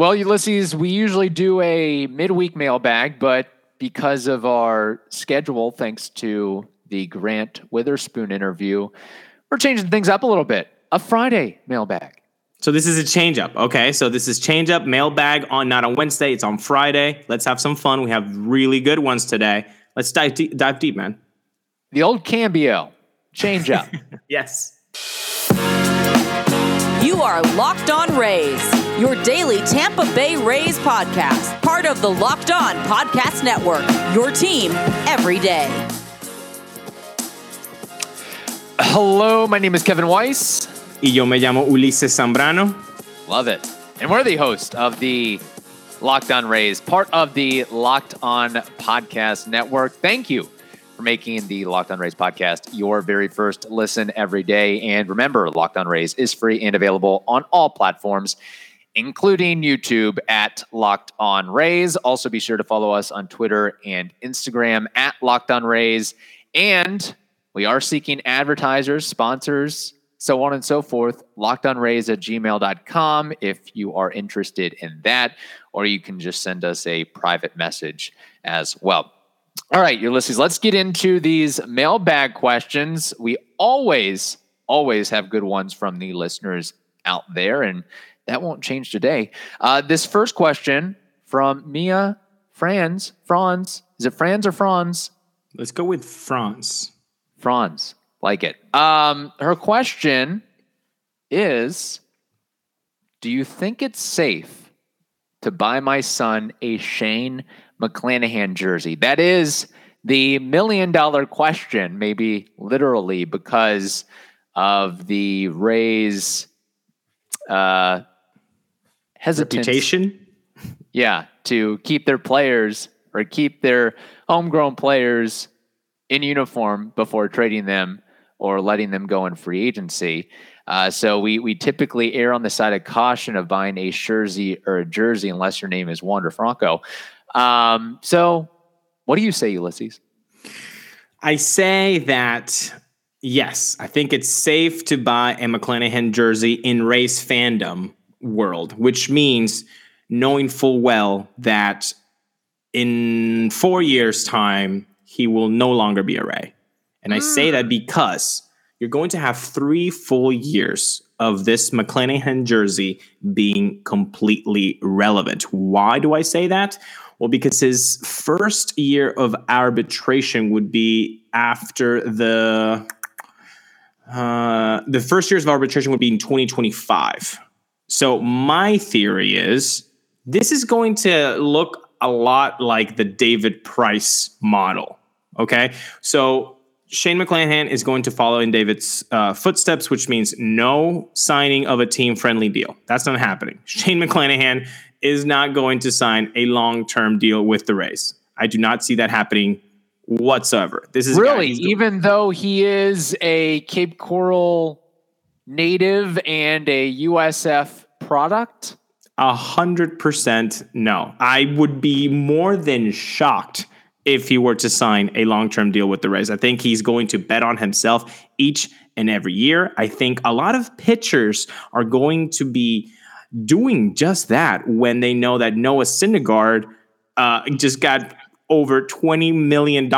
Well, Ulysses, we usually do a midweek mailbag, but because of our schedule, thanks to the Grant Witherspoon interview, we're changing things up a little bit. A Friday mailbag. So this is a change up. Okay. So this is change up mailbag on not on Wednesday. It's on Friday. Let's have some fun. We have really good ones today. Let's dive deep, dive deep, man. The old Cambio change up. yes. You are Locked On Rays, your daily Tampa Bay Rays podcast, part of the Locked On Podcast Network. Your team every day. Hello, my name is Kevin Weiss. Y yo me llamo Ulises Zambrano. Love it. And we're the host of the Locked On Rays, part of the Locked On Podcast Network. Thank you for making the Locked On Rays podcast your very first listen every day. And remember, Locked On Rays is free and available on all platforms, including YouTube at Locked On Rays. Also, be sure to follow us on Twitter and Instagram at Locked On Rays. And we are seeking advertisers, sponsors, so on and so forth. Lockedonrays at gmail.com if you are interested in that, or you can just send us a private message as well. All right, Ulysses, let's get into these mailbag questions. We always, always have good ones from the listeners out there, and that won't change today. Uh, this first question from Mia Franz, Franz, is it Franz or Franz? Let's go with Franz. Franz. Like it. Um, her question is Do you think it's safe to buy my son a Shane McClanahan jersey? That is the million dollar question, maybe literally, because of the Rays' uh, hesitance. Reputation? Yeah, to keep their players or keep their homegrown players in uniform before trading them or letting them go in free agency. Uh, so we we typically err on the side of caution of buying a jersey or a jersey unless your name is Wander Franco. Um, so what do you say, Ulysses? I say that yes, I think it's safe to buy a McClanahan jersey in race fandom world, which means knowing full well that in four years' time he will no longer be a Ray. And I say that because you're going to have three full years of this McClanahan jersey being completely relevant. Why do I say that? Well, because his first year of arbitration would be after the uh, the first years of arbitration would be in 2025. So my theory is this is going to look a lot like the David Price model. Okay, so Shane McClanahan is going to follow in David's uh, footsteps, which means no signing of a team friendly deal. That's not happening. Shane McClanahan is not going to sign a long term deal with the Rays. I do not see that happening whatsoever. This is really, even though he is a Cape Coral native and a USF product. A hundred percent no. I would be more than shocked if he were to sign a long term deal with the Rays. I think he's going to bet on himself each and every year. I think a lot of pitchers are going to be doing just that when they know that Noah Syndergaard uh, just got over $20 million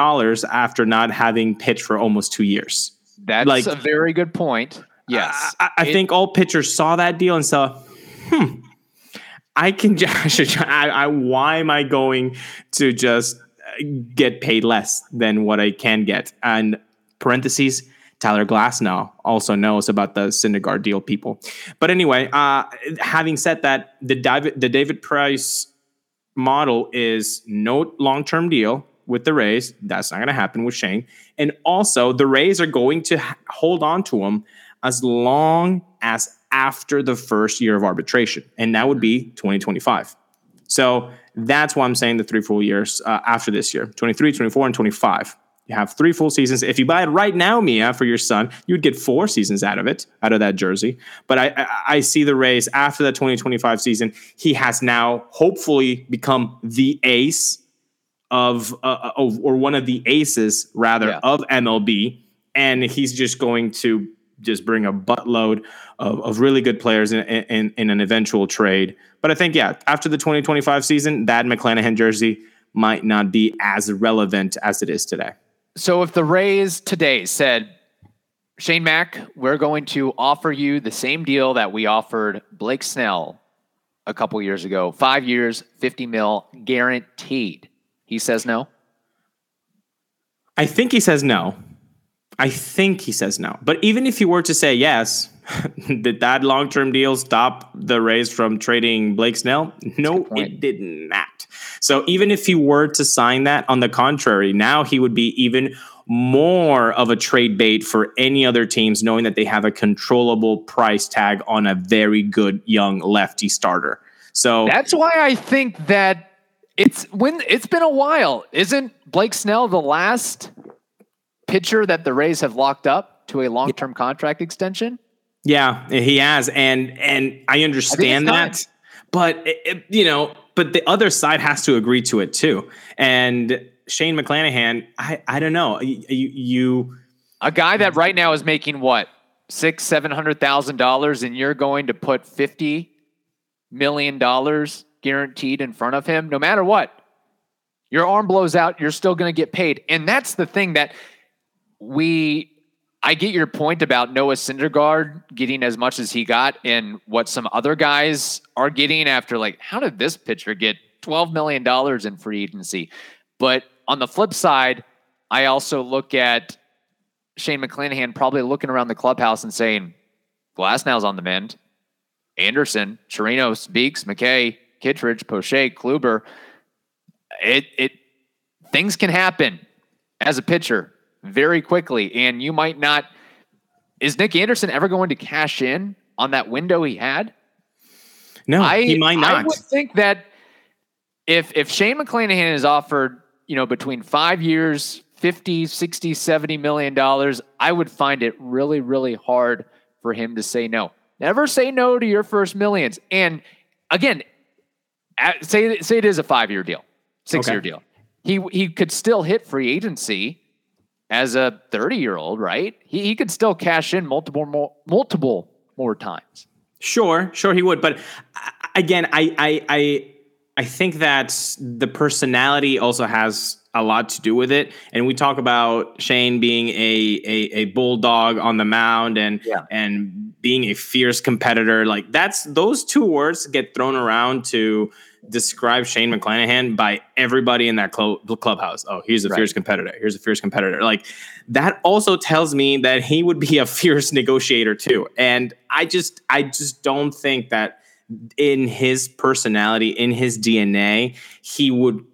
after not having pitched for almost two years. That's like, a very good point. Yes. I, I it, think all pitchers saw that deal and saw, hmm, I can just, I, I, why am I going to just get paid less than what I can get. And parentheses, Tyler Glasnow also knows about the Syndergaard deal, people. But anyway, uh, having said that, the David, the David Price model is no long term deal with the Rays. That's not going to happen with Shane. And also, the Rays are going to hold on to him as long as after the first year of arbitration, and that would be 2025. So that's why I'm saying the three full years uh, after this year 23, 24, and 25. You have three full seasons. If you buy it right now, Mia, for your son, you would get four seasons out of it, out of that jersey. But I, I, I see the Rays after the 2025 season. He has now hopefully become the ace of, uh, of or one of the aces rather yeah. of MLB, and he's just going to just bring a buttload of, of really good players in, in, in an eventual trade. But I think, yeah, after the 2025 season, that McClanahan jersey might not be as relevant as it is today. So if the Rays today said, Shane Mack, we're going to offer you the same deal that we offered Blake Snell a couple years ago, five years, 50 mil guaranteed. He says no. I think he says no. I think he says no. But even if he were to say yes, did that long term deal stop the Rays from trading Blake Snell? No, it did not. So even if he were to sign that, on the contrary, now he would be even more of a trade bait for any other teams, knowing that they have a controllable price tag on a very good young lefty starter. So that's why I think that it's when it's been a while. Isn't Blake Snell the last pitcher that the Rays have locked up to a long term contract extension? Yeah, he has, and and I understand I that, but it, you know, but the other side has to agree to it too. And Shane McClanahan, I I don't know, you, you a guy that right now is making what six seven hundred thousand dollars, and you're going to put fifty million dollars guaranteed in front of him, no matter what. Your arm blows out, you're still going to get paid, and that's the thing that we I get your point about Noah Syndergaard getting as much as he got and what some other guys are getting after like how did this pitcher get 12 million dollars in free agency? But on the flip side, I also look at Shane McClanahan probably looking around the clubhouse and saying, Glasnow's on the mend. Anderson, Chirinos, Beeks, McKay, Kittredge, Poche, Kluber. It it things can happen as a pitcher very quickly. And you might not. Is Nick Anderson ever going to cash in on that window he had? No, I, he might not. I would think that if if Shane McClanahan is offered, you know, between five years, 50, 60, 70 million dollars, I would find it really, really hard for him to say no. Never say no to your first millions. And again, say say it is a five year deal, six okay. year deal. He he could still hit free agency as a 30 year old, right? He, he could still cash in multiple more, multiple more times. Sure, sure he would. But uh, again, I, I, I, I think that the personality also has a lot to do with it. And we talk about Shane being a, a, a bulldog on the mound and, yeah. and being a fierce competitor. Like that's, those two words get thrown around to, describe Shane McClanahan by everybody in that cl- clubhouse. Oh, he's a right. fierce competitor. Here's a fierce competitor. Like that also tells me that he would be a fierce negotiator too. And I just, I just don't think that in his personality, in his DNA, he would,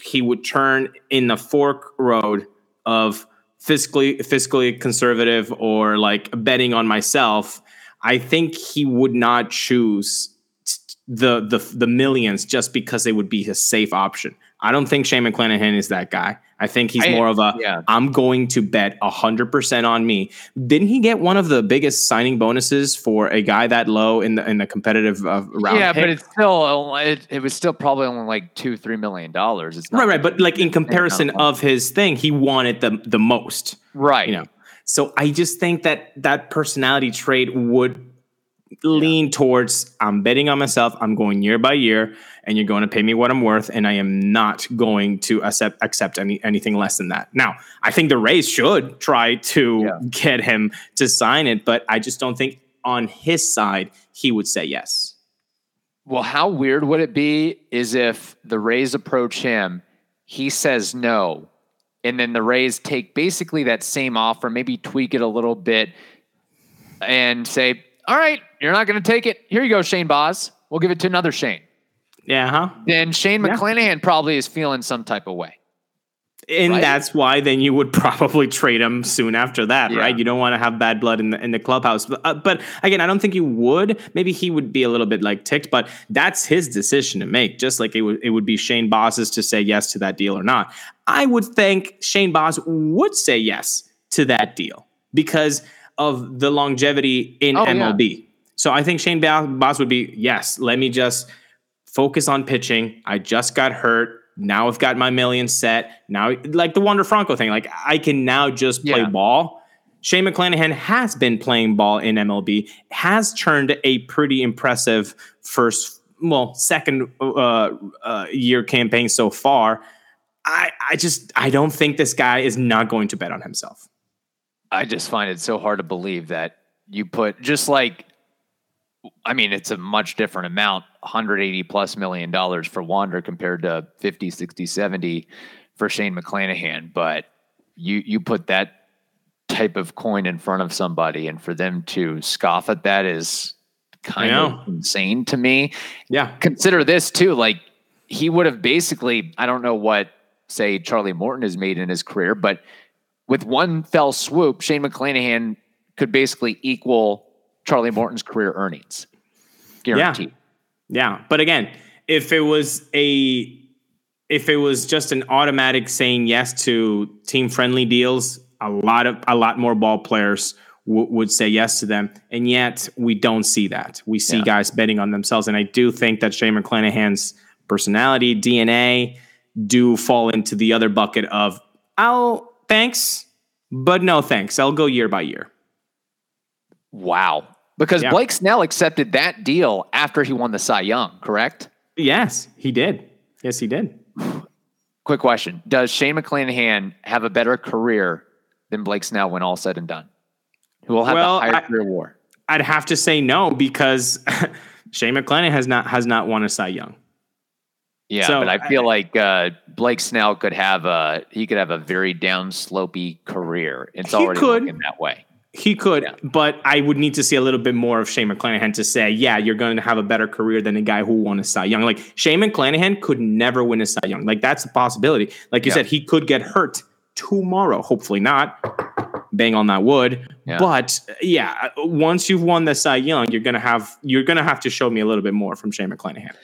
he would turn in the fork road of fiscally fiscally conservative or like betting on myself. I think he would not choose the the the millions just because they would be a safe option. I don't think Shane McClanahan is that guy. I think he's I, more of a yeah. I'm going to bet hundred percent on me. Didn't he get one of the biggest signing bonuses for a guy that low in the in the competitive uh, round? Yeah, pick? but it's still it, it, was still probably only like two three million dollars. right, right. But like in comparison of his thing, he wanted the the most. Right. You know. So I just think that that personality trait would lean towards I'm betting on myself. I'm going year by year, and you're going to pay me what I'm worth, and I am not going to accept accept any anything less than that. Now, I think the Rays should try to yeah. get him to sign it, but I just don't think on his side he would say yes. Well, how weird would it be is if the Rays approach him, he says no, and then the Rays take basically that same offer, maybe tweak it a little bit, and say, all right, you're not going to take it. Here you go, Shane Baz. We'll give it to another Shane. Yeah, huh? Then Shane yeah. McClanahan probably is feeling some type of way. And right? that's why then you would probably trade him soon after that, yeah. right? You don't want to have bad blood in the in the clubhouse. But, uh, but again, I don't think you would. Maybe he would be a little bit like ticked, but that's his decision to make. Just like it would it would be Shane Baz's to say yes to that deal or not. I would think Shane Baz would say yes to that deal because of the longevity in oh, MLB. Yeah. So I think Shane Baz would be yes. Let me just focus on pitching. I just got hurt. Now I've got my million set. Now, like the Wander Franco thing, like I can now just play yeah. ball Shane McClanahan has been playing ball in MLB, has turned a pretty impressive first, well, second uh, uh, year campaign so far. I, I just I don't think this guy is not going to bet on himself. I just find it so hard to believe that you put just like I mean it's a much different amount 180 plus million dollars for Wander compared to 50 60 70 for Shane McClanahan but you you put that type of coin in front of somebody and for them to scoff at that is kind of insane to me. Yeah. Consider this too like he would have basically I don't know what say Charlie Morton has made in his career but with one fell swoop Shane McClanahan could basically equal Charlie Morton's career earnings. Guaranteed. Yeah. yeah. But again, if it was a if it was just an automatic saying yes to team friendly deals, a lot of a lot more ball players w- would say yes to them, and yet we don't see that. We see yeah. guys betting on themselves, and I do think that Shane McClanahan's personality, DNA, do fall into the other bucket of I'll thanks, but no thanks. I'll go year by year. Wow. Because yeah. Blake Snell accepted that deal after he won the Cy Young, correct? Yes, he did. Yes, he did. Quick question. Does Shane McClanahan have a better career than Blake Snell when all said and done? Who will have well, the higher I, career war? I'd have to say no because Shane McClanahan has not has not won a Cy Young. Yeah, so, but I feel I, like uh, Blake Snell could have a he could have a very downslopey career. It's already could. looking that way. He could, yeah. but I would need to see a little bit more of Shane McClanahan to say, yeah, you're going to have a better career than a guy who won a Cy Young. Like Shane McClanahan could never win a Cy Young. Like that's a possibility. Like you yeah. said, he could get hurt tomorrow. Hopefully not. Bang on that wood. Yeah. But yeah, once you've won the Cy Young, you're gonna have you're gonna have to show me a little bit more from Shane McClanahan.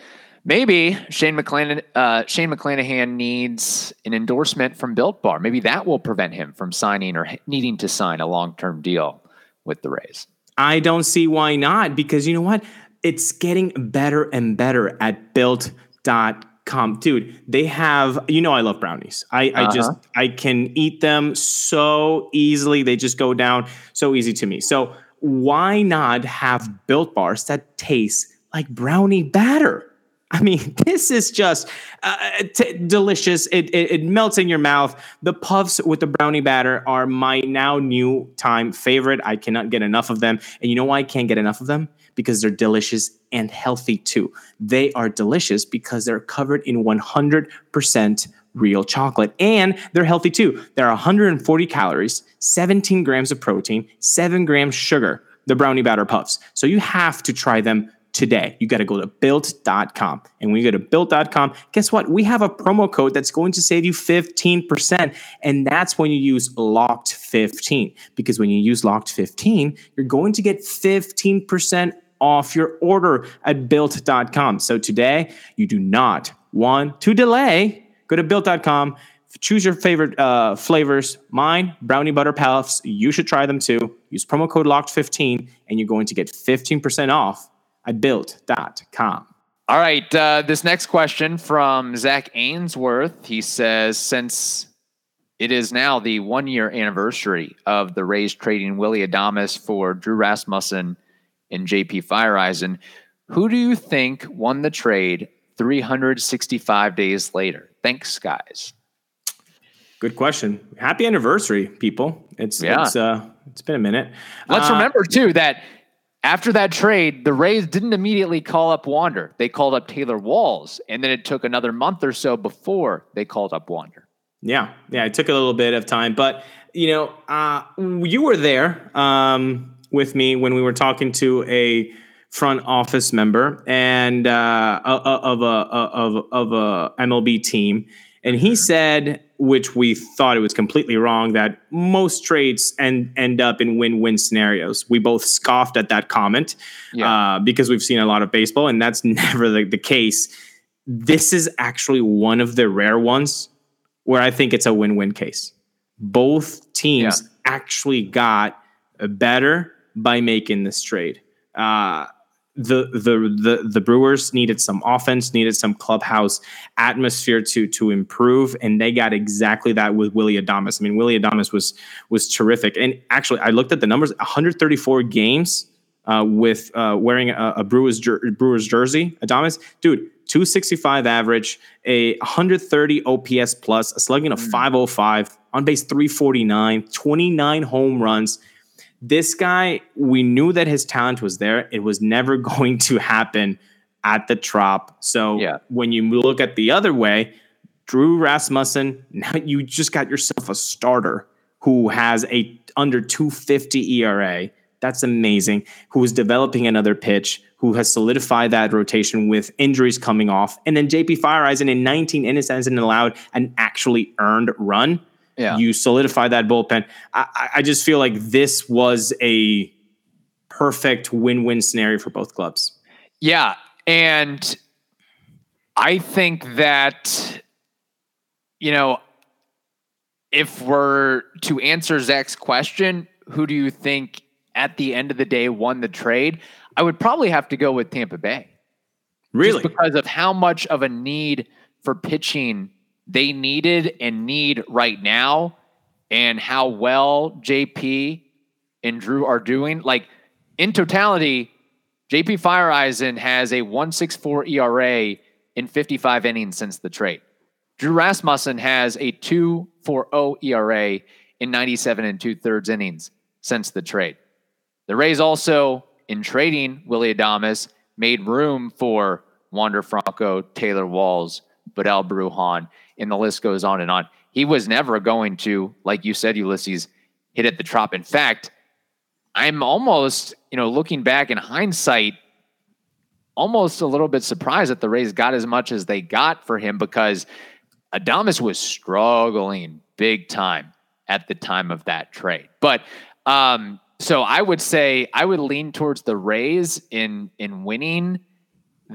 Maybe Shane McClanahan, uh, Shane McClanahan needs an endorsement from Built Bar. Maybe that will prevent him from signing or needing to sign a long term deal with the Rays. I don't see why not because you know what? It's getting better and better at built.com. Dude, they have, you know, I love brownies. I, uh-huh. I just, uh-huh. I can eat them so easily. They just go down so easy to me. So why not have built bars that taste like brownie batter? I mean, this is just uh, t- delicious. It, it, it, melts in your mouth. The puffs with the brownie batter are my now new time favorite. I cannot get enough of them. And you know why I can't get enough of them? Because they're delicious and healthy too. They are delicious because they're covered in 100% real chocolate and they're healthy too. There are 140 calories, 17 grams of protein, 7 grams sugar, the brownie batter puffs. So you have to try them today. You got to go to built.com. And when you go to built.com, guess what? We have a promo code that's going to save you 15%. And that's when you use locked 15. Because when you use locked 15, you're going to get 15% off your order at built.com. So today, you do not want to delay. Go to built.com. Choose your favorite uh, flavors. Mine, brownie butter puffs. You should try them too. Use promo code locked15 and you're going to get 15% off I built.com. All right. Uh, this next question from Zach Ainsworth. He says, since it is now the one year anniversary of the Rays trading Willie Adames for Drew Rasmussen and JP Feyereisen, who do you think won the trade 365 days later? Thanks, guys. Good question. Happy anniversary, people. It's yeah. it's uh it's been a minute. Let's uh, remember too that after that trade, the Rays didn't immediately call up Wander. They called up Taylor Walls, and then it took another month or so before they called up Wander. Yeah, yeah, it took a little bit of time, but you know, uh, you were there um, with me when we were talking to a front office member and uh, of a of of a MLB team, and he said which we thought it was completely wrong that most trades end end up in win-win scenarios. We both scoffed at that comment yeah. uh, because we've seen a lot of baseball, and that's never the, the case. This is actually one of the rare ones where I think it's a win-win case. Both teams yeah. actually got better by making this trade. Uh, the the the the Brewers needed some offense, needed some clubhouse atmosphere to to improve, and they got exactly that with Willie Adames. I mean, Willie Adames was was terrific, and actually, I looked at the numbers: 134 games uh, with uh, wearing a, a Brewers jer- Brewers jersey. Adames, dude, 265 average, a 130 OPS plus, a slugging of 505, on base 349, 29 home runs this guy, we knew that his talent was there. It was never going to happen at the Trop. So Yeah. when you look at the other way, Drew Rasmussen, now you just got yourself a starter who has a under 250 ERA. That's amazing. Who is developing another pitch, who has solidified that rotation with injuries coming off. And then JP Feyereisen in 19 innings hasn't allowed an actually earned run Yeah. you solidify that bullpen. I, I- I just feel like this was a perfect win-win scenario for both clubs. Yeah, and I think that you know if we're to answer Zach's question, who do you think at the end of the day won the trade? I would probably have to go with Tampa Bay. Really? Just because of how much of a need for pitching they needed and need right now, and how well JP and Drew are doing. Like in totality, JP Feyereisen has a 164 ERA in 55 innings since the trade. Drew Rasmussen has a 2.40 ERA in 97 and two thirds innings since the trade. The Rays also, in trading Willie Adames, made room for Wander Franco, Taylor Walls, Vidal Brujan, and the list goes on and on. He was never going to, like you said, Ulysses, hit at the trop. In fact, I'm almost, you know, looking back in hindsight, almost a little bit surprised that the Rays got as much as they got for him because Adames was struggling big time at the time of that trade. But um, so I would say I would lean towards the Rays in in winning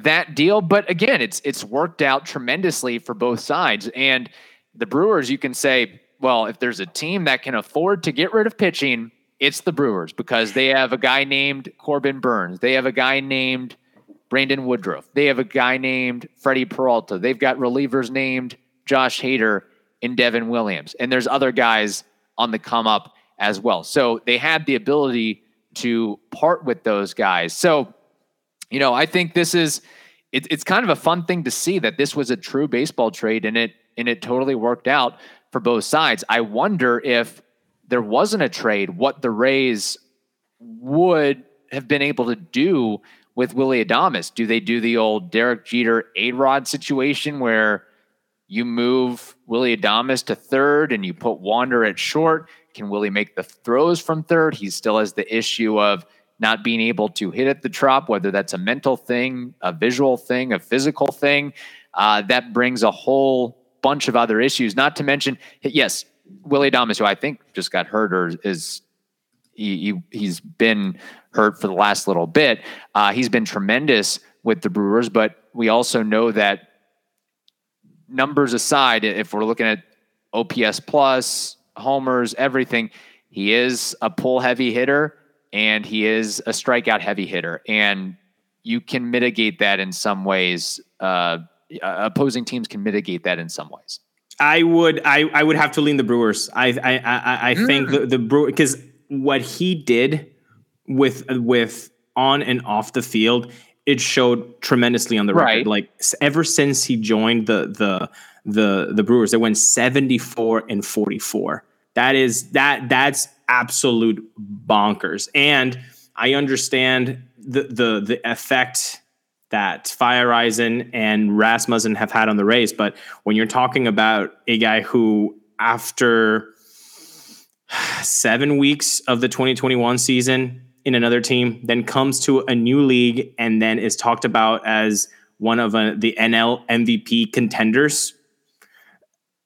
that deal. But again, it's it's worked out tremendously for both sides. And the Brewers, you can say, well, if there's a team that can afford to get rid of pitching, it's the Brewers because they have a guy named Corbin Burnes. They have a guy named Brandon Woodruff. They have a guy named Freddie Peralta. They've got relievers named Josh Hader and Devin Williams. And there's other guys on the come up as well. So they had the ability to part with those guys. So, you know, I think this is it, it's kind of a fun thing to see that this was a true baseball trade and it and it totally worked out for both sides. I wonder if there wasn't a trade, what the Rays would have been able to do with Willie Adames. Do they do the old Derek Jeter A Rod situation where you move Willie Adames to third and you put Wander at short? Can Willie make the throws from third? He still has the issue of not being able to hit at the trop, whether that's a mental thing, a visual thing, a physical thing. Uh, that brings a whole bunch of other issues, not to mention, yes, Willie Adames, who I think just got hurt or is he, he he's been hurt for the last little bit. Uh, he's been tremendous with the Brewers, but we also know that numbers aside, if we're looking at OPS plus, homers, everything, he is a pull heavy hitter and he is a strikeout heavy hitter, and you can mitigate that in some ways. Uh, opposing teams can mitigate that in some ways. I would I, I would have to lean the Brewers. I I I, I think the, the Brew because what he did with with on and off the field, it showed tremendously on the Right. record. Like ever since he joined the the the the Brewers, they went 74 and 44. That is that that's absolute bonkers. And I understand the the the effect that Feyereisen and Rasmussen have had on the race, but when you're talking about a guy who after seven weeks of the 2021 season in another team, then comes to a new league and then is talked about as one of uh, the NL MVP contenders.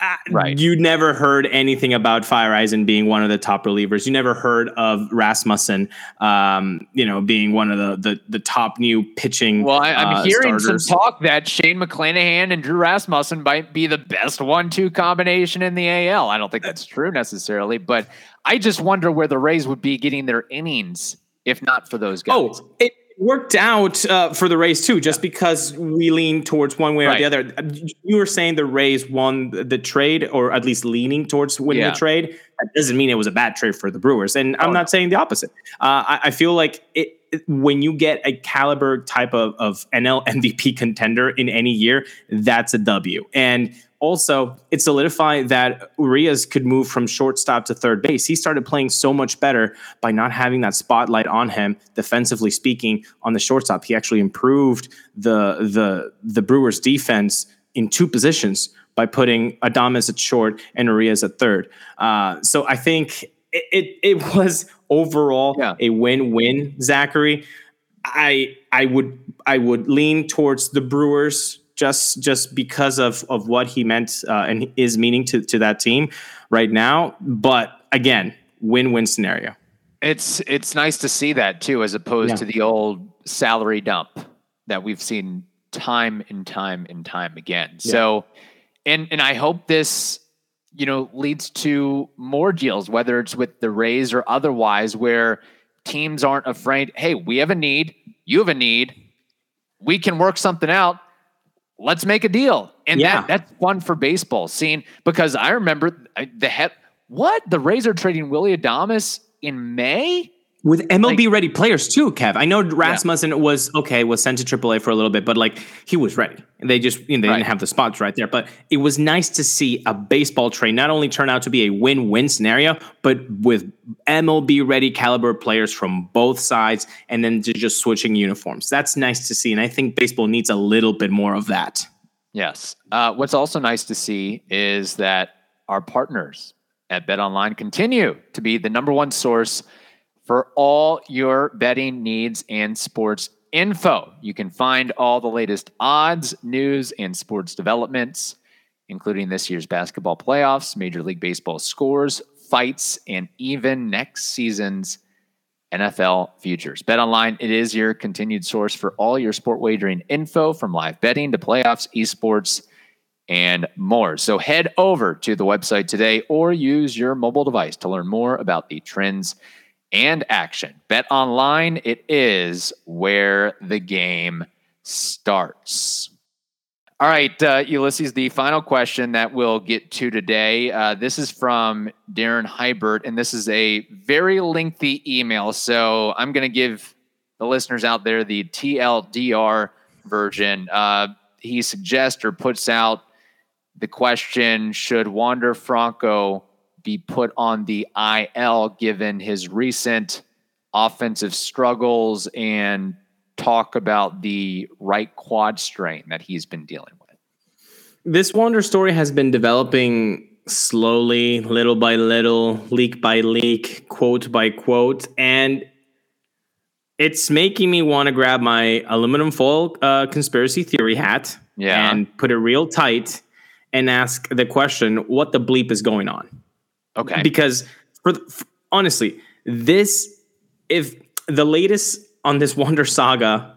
Uh, Right. You never heard anything about Feyereisen being one of the top relievers. You never heard of Rasmussen, um, you know, being one of the the, the top new pitching. Well, I, I'm uh, hearing starters. some talk that Shane McClanahan and Drew Rasmussen might be the best one-two combination in the AL. I don't think that's true necessarily, but I just wonder where the Rays would be getting their innings if not for those guys. Oh, it worked out uh, for the Rays too, just because we lean towards one way Right. or the other. You were saying the Rays won the trade, or at least leaning towards winning Yeah. the trade. That doesn't mean it was a bad trade for the Brewers, and I'm Oh, not saying the opposite. Uh, I, I feel like it, it- when you get a caliber type of, of NL MVP contender in any year, that's a W. And also, it solidified that Urias could move from shortstop to third base. He started playing so much better by not having that spotlight on him, defensively speaking, on the shortstop. He actually improved the the the Brewers' defense in two positions by putting Adames at short and Urias at third. Uh, so I think it, it it was overall Yeah. a win-win, Zachary. I I would I would lean towards the Brewers just just because of of what he meant uh, and is meaning to to that team right now. But again, win-win scenario. It's it's nice to see that too, as opposed Yeah. to the old salary dump that we've seen time and time and time again. So, and and I hope this you know leads to more deals, whether it's with the Rays or otherwise, where teams aren't afraid. Hey, we have a need. You have a need. We can work something out. Let's make a deal, and Yeah. that that's fun for baseball. Seeing because I remember the head. What the Rays are trading Willie Adames in May. With MLB ready players too, Kev. I know Rasmussen was okay, was sent to AAA for a little bit, but like he was ready. They just you know, they Right. didn't have the spots right there. But it was nice to see a baseball trade not only turn out to be a win-win scenario, but with MLB ready caliber players from both sides, and then just switching uniforms. That's nice to see, and I think baseball needs a little bit more of that. Yes. Uh, what's also nice to see is that our partners at BetOnline continue to be the number one source for all your betting needs and sports info. You can find all the latest odds, news, and sports developments, including this year's basketball playoffs, Major League Baseball scores, fights, and even next season's NFL futures. Bet online, it is your continued source for all your sport wagering info from live betting to playoffs, esports, and more. So head over to the website today or use your mobile device to learn more about the trends and action. Bet online, it is where the game starts. All right, uh, Ulysses, the final question that we'll get to today. Uh, this is from Darren Hybert, and this is a very lengthy email. So I'm going to give the listeners out there the TLDR version. Uh, he suggests or puts out the question Should Wander Franco be put on the IL given his recent offensive struggles and talk about the right quad strain that he's been dealing with? This Wander story has been developing slowly, little by little, leak by leak, quote by quote, and it's making me want to grab my aluminum foil uh, conspiracy theory hat Yeah. and put it real tight and ask the question what the bleep is going on Okay. because for, for honestly this if the latest on this Wander saga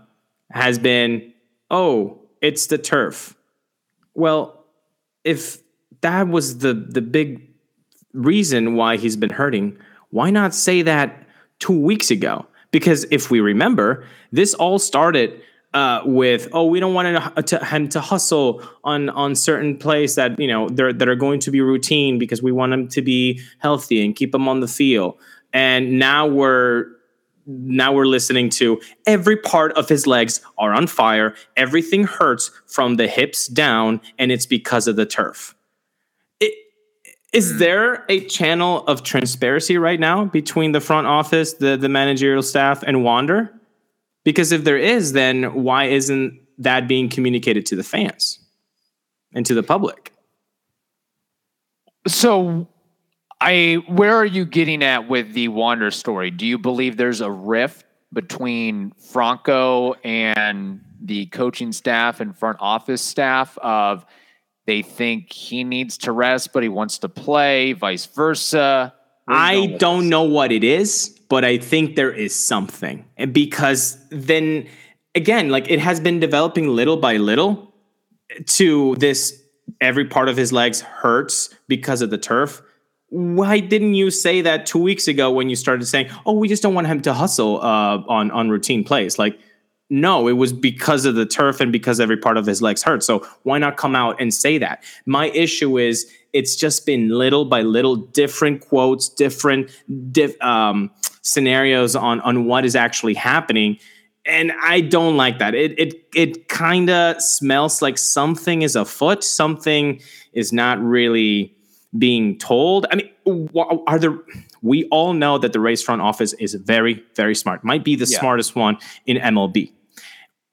has been oh it's the turf well if that was the the big reason why he's been hurting why not say that two weeks ago because if we remember this all started uh, with oh we don't want him to, him to hustle on on certain plays that you know they're, that are going to be routine because we want him to be healthy and keep him on the field. And now we're now we're listening to every part of his legs are on fire everything hurts from the hips down and it's because of the turf. It, is there a channel of transparency right now between the front office the, the managerial staff and wander because if there is then why isn't that being communicated to the fans and to the public So, I where are you getting at with the Wander story? Do you believe there's a rift between Franco and the coaching staff and front office staff of they think he needs to rest but he wants to play, vice versa? Where are you going I don't know what it is, but I think there is something. Because then again, like it has been developing little by little to this every part of his legs hurts because of the turf. Why didn't you say that two weeks ago when you started saying, "Oh, we just don't want him to hustle uh, on on routine plays"? Like, No, it was because of the turf and because every part of his legs hurt. So why not come out and say that? My issue is it's just been little by little different quotes, different diff, um, scenarios on on what is actually happening and I don't like that. It it it kind of smells like something is afoot. Something is not really being told. I mean, are there? We all know that the Rays front office is very very smart. Might be the yeah. smartest one in MLB.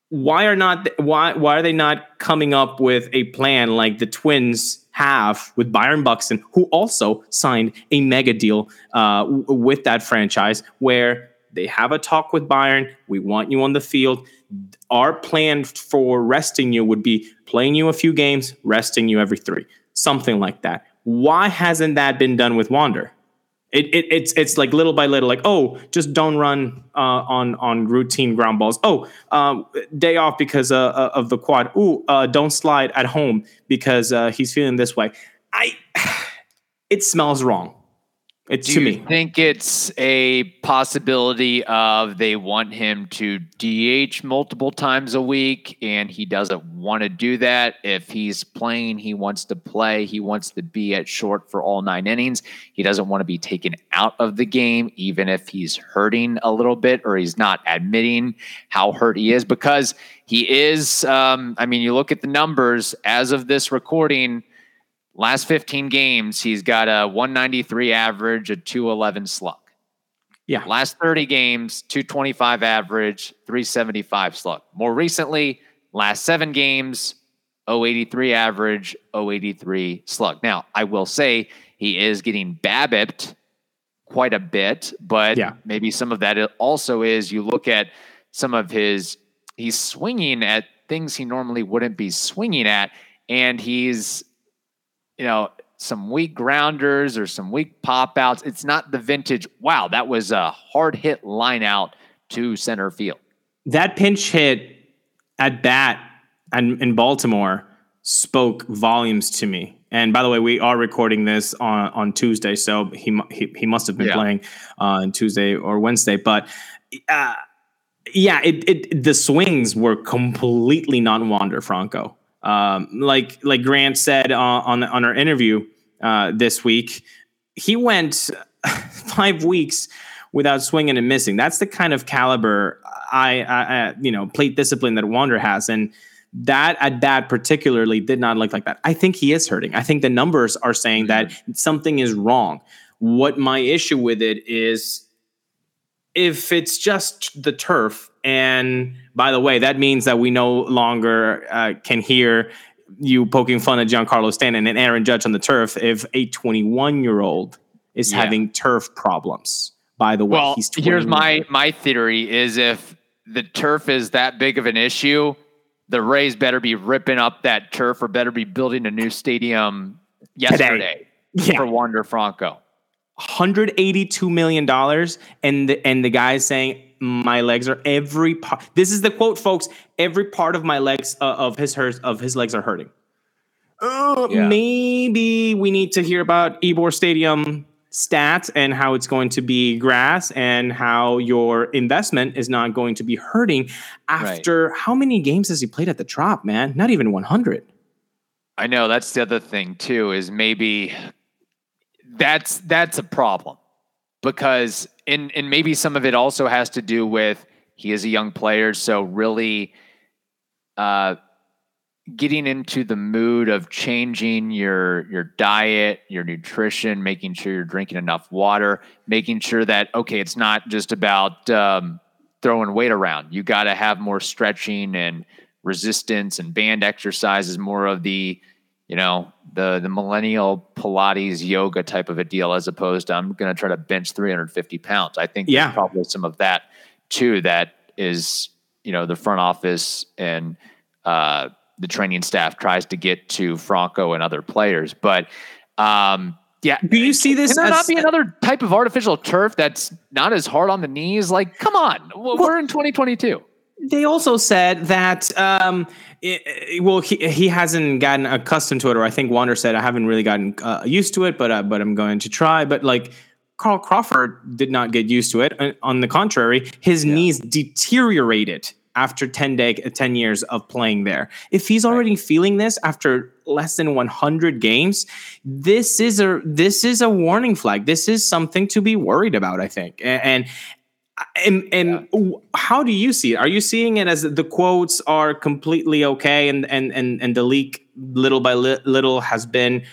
Why are not why why are they not coming up with a plan like the Twins have with Byron Buxton, who also signed a mega deal uh, with that franchise, where they have a talk with Byron. We want you on the field. Our plan for resting you would be playing you a few games, resting you every three, something like that. Why hasn't that been done with Wander? It, it, it's it's like little by little, like oh, just don't run uh, on on routine ground balls. Oh, uh, day off because uh, uh of the quad. Ooh, uh, don't slide at home because uh, he's feeling this way. I, it smells wrong. It's Do to you me. think it's a possibility of they want him to DH multiple times a week and he doesn't want to do that? If he's playing, he wants to play, he wants to be at short for all nine innings. He doesn't want to be taken out of the game, even if he's hurting a little bit or he's not admitting how hurt he is, because he is. Um, I mean, you look at the numbers as of this recording Last 15 games, he's got a 193 average, a 211 slug. Yeah. Last 30 games, 225 average, 375 slug. More recently, last seven games, 083 average, 083 slug. Now, I will say he is getting BABIPed quite a bit, but yeah. maybe some of that also is you look at some of his, he's swinging at things he normally wouldn't be swinging at, and he's you know, some weak grounders or some weak pop outs. It's not the vintage, wow, that was a hard hit line out to center field. That pinch hit at bat and in Baltimore spoke volumes to me. And by the way, we are recording this on, on Tuesday, so he he, he must have been yeah. playing uh, on Tuesday or Wednesday. But uh, yeah, it, it the swings were completely non-Wander Franco. Um, like like Grant said uh, on on our interview uh, this week, he went five weeks without swinging and missing. That's the kind of caliber I, I, I you know plate discipline that Wander has, and that at bat particularly did not look like that. I think he is hurting. I think the numbers are saying that mm-hmm. something is wrong. What my issue with it is if it's just the turf and by the way, that means that we no longer uh, can hear you poking fun at Giancarlo Stanton and Aaron Judge on the turf if a 21 year old is yeah. having turf problems. By the way, well, here's my my theory: is if the turf is that big of an issue, the Rays better be ripping up that turf or better be building a new stadium yesterday yeah. for Wander Franco. 182 million dollars, and the, and the guy's saying my legs are every part. This is the quote, folks. Every part of my legs uh, of his hurts of his legs are hurting. Uh, yeah. Maybe we need to hear about Ybor Stadium stats and how it's going to be grass and how your investment is not going to be hurting after right. how many games has he played at the Trop, man? Not even 100. I know that's the other thing too is maybe that's that's a problem because and and maybe some of it also has to do with he is a young player, so really uh, getting into the mood of changing your your diet, your nutrition, making sure you're drinking enough water, making sure that okay, it's not just about um, throwing weight around. You got to have more stretching and resistance and band exercises, more of the you know the the millennial Pilates yoga type of a deal, as opposed to I'm going to try to bench 350 pounds. I think yeah. probably some of that too. That is you know the front office and uh, the training staff tries to get to Franco and other players, but. Um, yeah. Do you see this? Can there not be another type of artificial turf that's not as hard on the knees? Like, come on, we're well, in 2022. They also said that um, it, well, he he hasn't gotten accustomed to it, or I think Wander said I haven't really gotten uh, used to it, but uh, but I'm going to try. But like Carl Crawford did not get used to it. On the contrary, his yeah. knees deteriorated after 10 day 10 years of playing there. If he's already feeling this after less than 100 games, this is a this is a warning flag. This is something to be worried about, I think. And and and yeah. how do you see it? Are you seeing it as the quotes are completely okay and and and and the leak little by li- little has been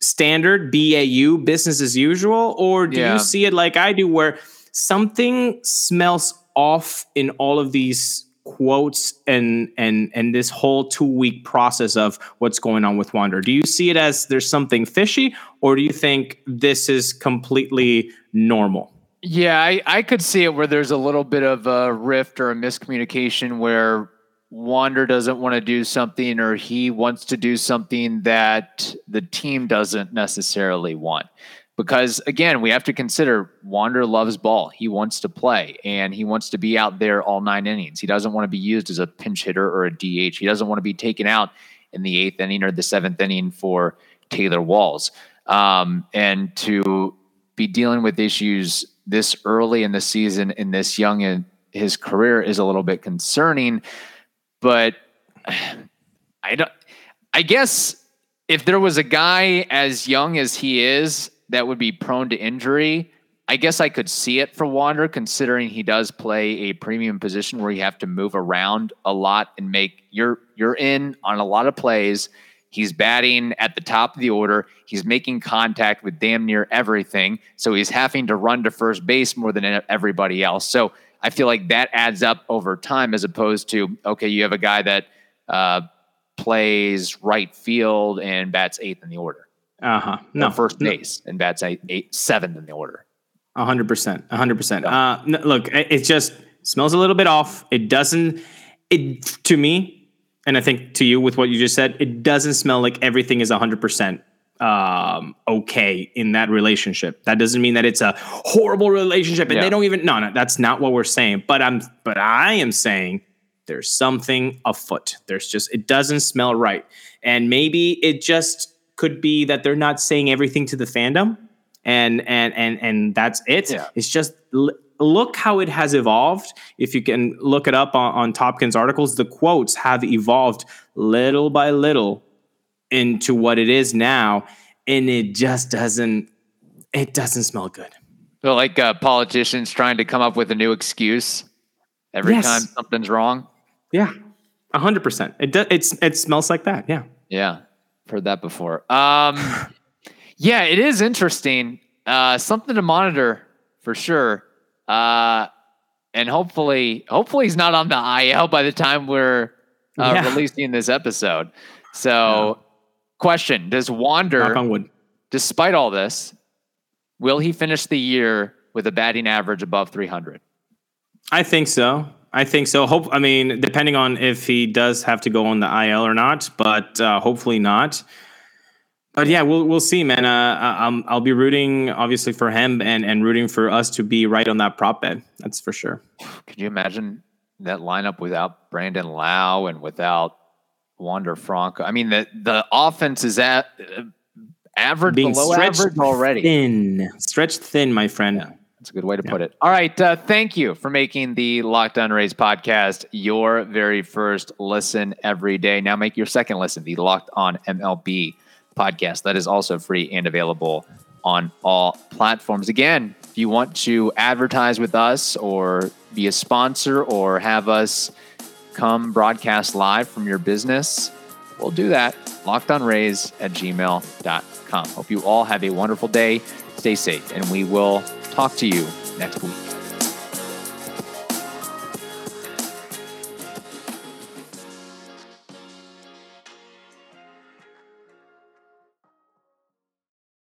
standard BAU business as usual or do yeah. you see it like I do where something smells off in all of these quotes and and and this whole two week process of what's going on with Wander. Do you see it as there's something fishy, or do you think this is completely normal? Yeah, I, I could see it where there's a little bit of a rift or a miscommunication where Wander doesn't want to do something or he wants to do something that the team doesn't necessarily want because again, we have to consider Wander loves ball. He wants to play and he wants to be out there all nine innings. He doesn't want to be used as a pinch hitter or a DH. He doesn't want to be taken out in the eighth inning or the seventh inning for Taylor Walls. Um, and to be dealing with issues this early in the season and this young in his career is a little bit concerning. But I don't. I guess if there was a guy as young as he is that would be prone to injury, I guess I could see it for Wander, considering he does play a premium position where you have to move around a lot and make you're you're in on a lot of plays. He's batting at the top of the order. He's making contact with damn near everything. So he's having to run to first base more than everybody else. So I feel like that adds up over time as opposed to, okay, you have a guy that uh, plays right field and bats eighth in the order. Uh huh. No, first base no. and bats eight, eight seventh in the order. A hundred percent. A hundred percent. Uh, look, it just smells a little bit off. It doesn't. It to me, and I think to you with what you just said, it doesn't smell like everything is a hundred percent um okay in that relationship. That doesn't mean that it's a horrible relationship and yeah. they don't even no no that's not what we're saying. But i'm but i am saying there's something afoot. There's just it doesn't smell right. And maybe it just could be that they're not saying everything to the fandom and and and and that's it. Yeah. it's just look how it has evolved if you can look it up on, on Topkin's articles the quotes have evolved little by little into what it is now and it just doesn't it doesn't smell good so like uh, politicians trying to come up with a new excuse every yes. time something's wrong yeah 100% it does it's it smells like that yeah yeah heard that before. Um, yeah, it is interesting. Uh, something to monitor for sure. Uh, and hopefully, hopefully he's not on the IL by the time we're uh, yeah. releasing this episode. So, yeah. question: Does Wander, despite all this, will he finish the year with a batting average above 300? I think so. I think so. Hope I mean, depending on if he does have to go on the IL or not, but uh, hopefully not. But yeah, we'll we'll see, man. Uh, I'll I'll be rooting obviously for him and and rooting for us to be right on that prop bet. That's for sure. Could you imagine that lineup without Brandon Lowe and without Wander Franco? I mean, the the offense is at uh, average being below stretched average already. Thin, stretched thin, my friend. Yeah. That's a good way to yeah. put it. All right. Uh, thank you for making the Locked On Rays podcast your very first listen every day. Now make your second listen, the Locked On MLB podcast. That is also free and available on all platforms. Again, if you want to advertise with us or be a sponsor or have us come broadcast live from your business, we'll do that. LockedOnRays at gmail.com. Hope you all have a wonderful day. Stay safe, and we will talk to you next week.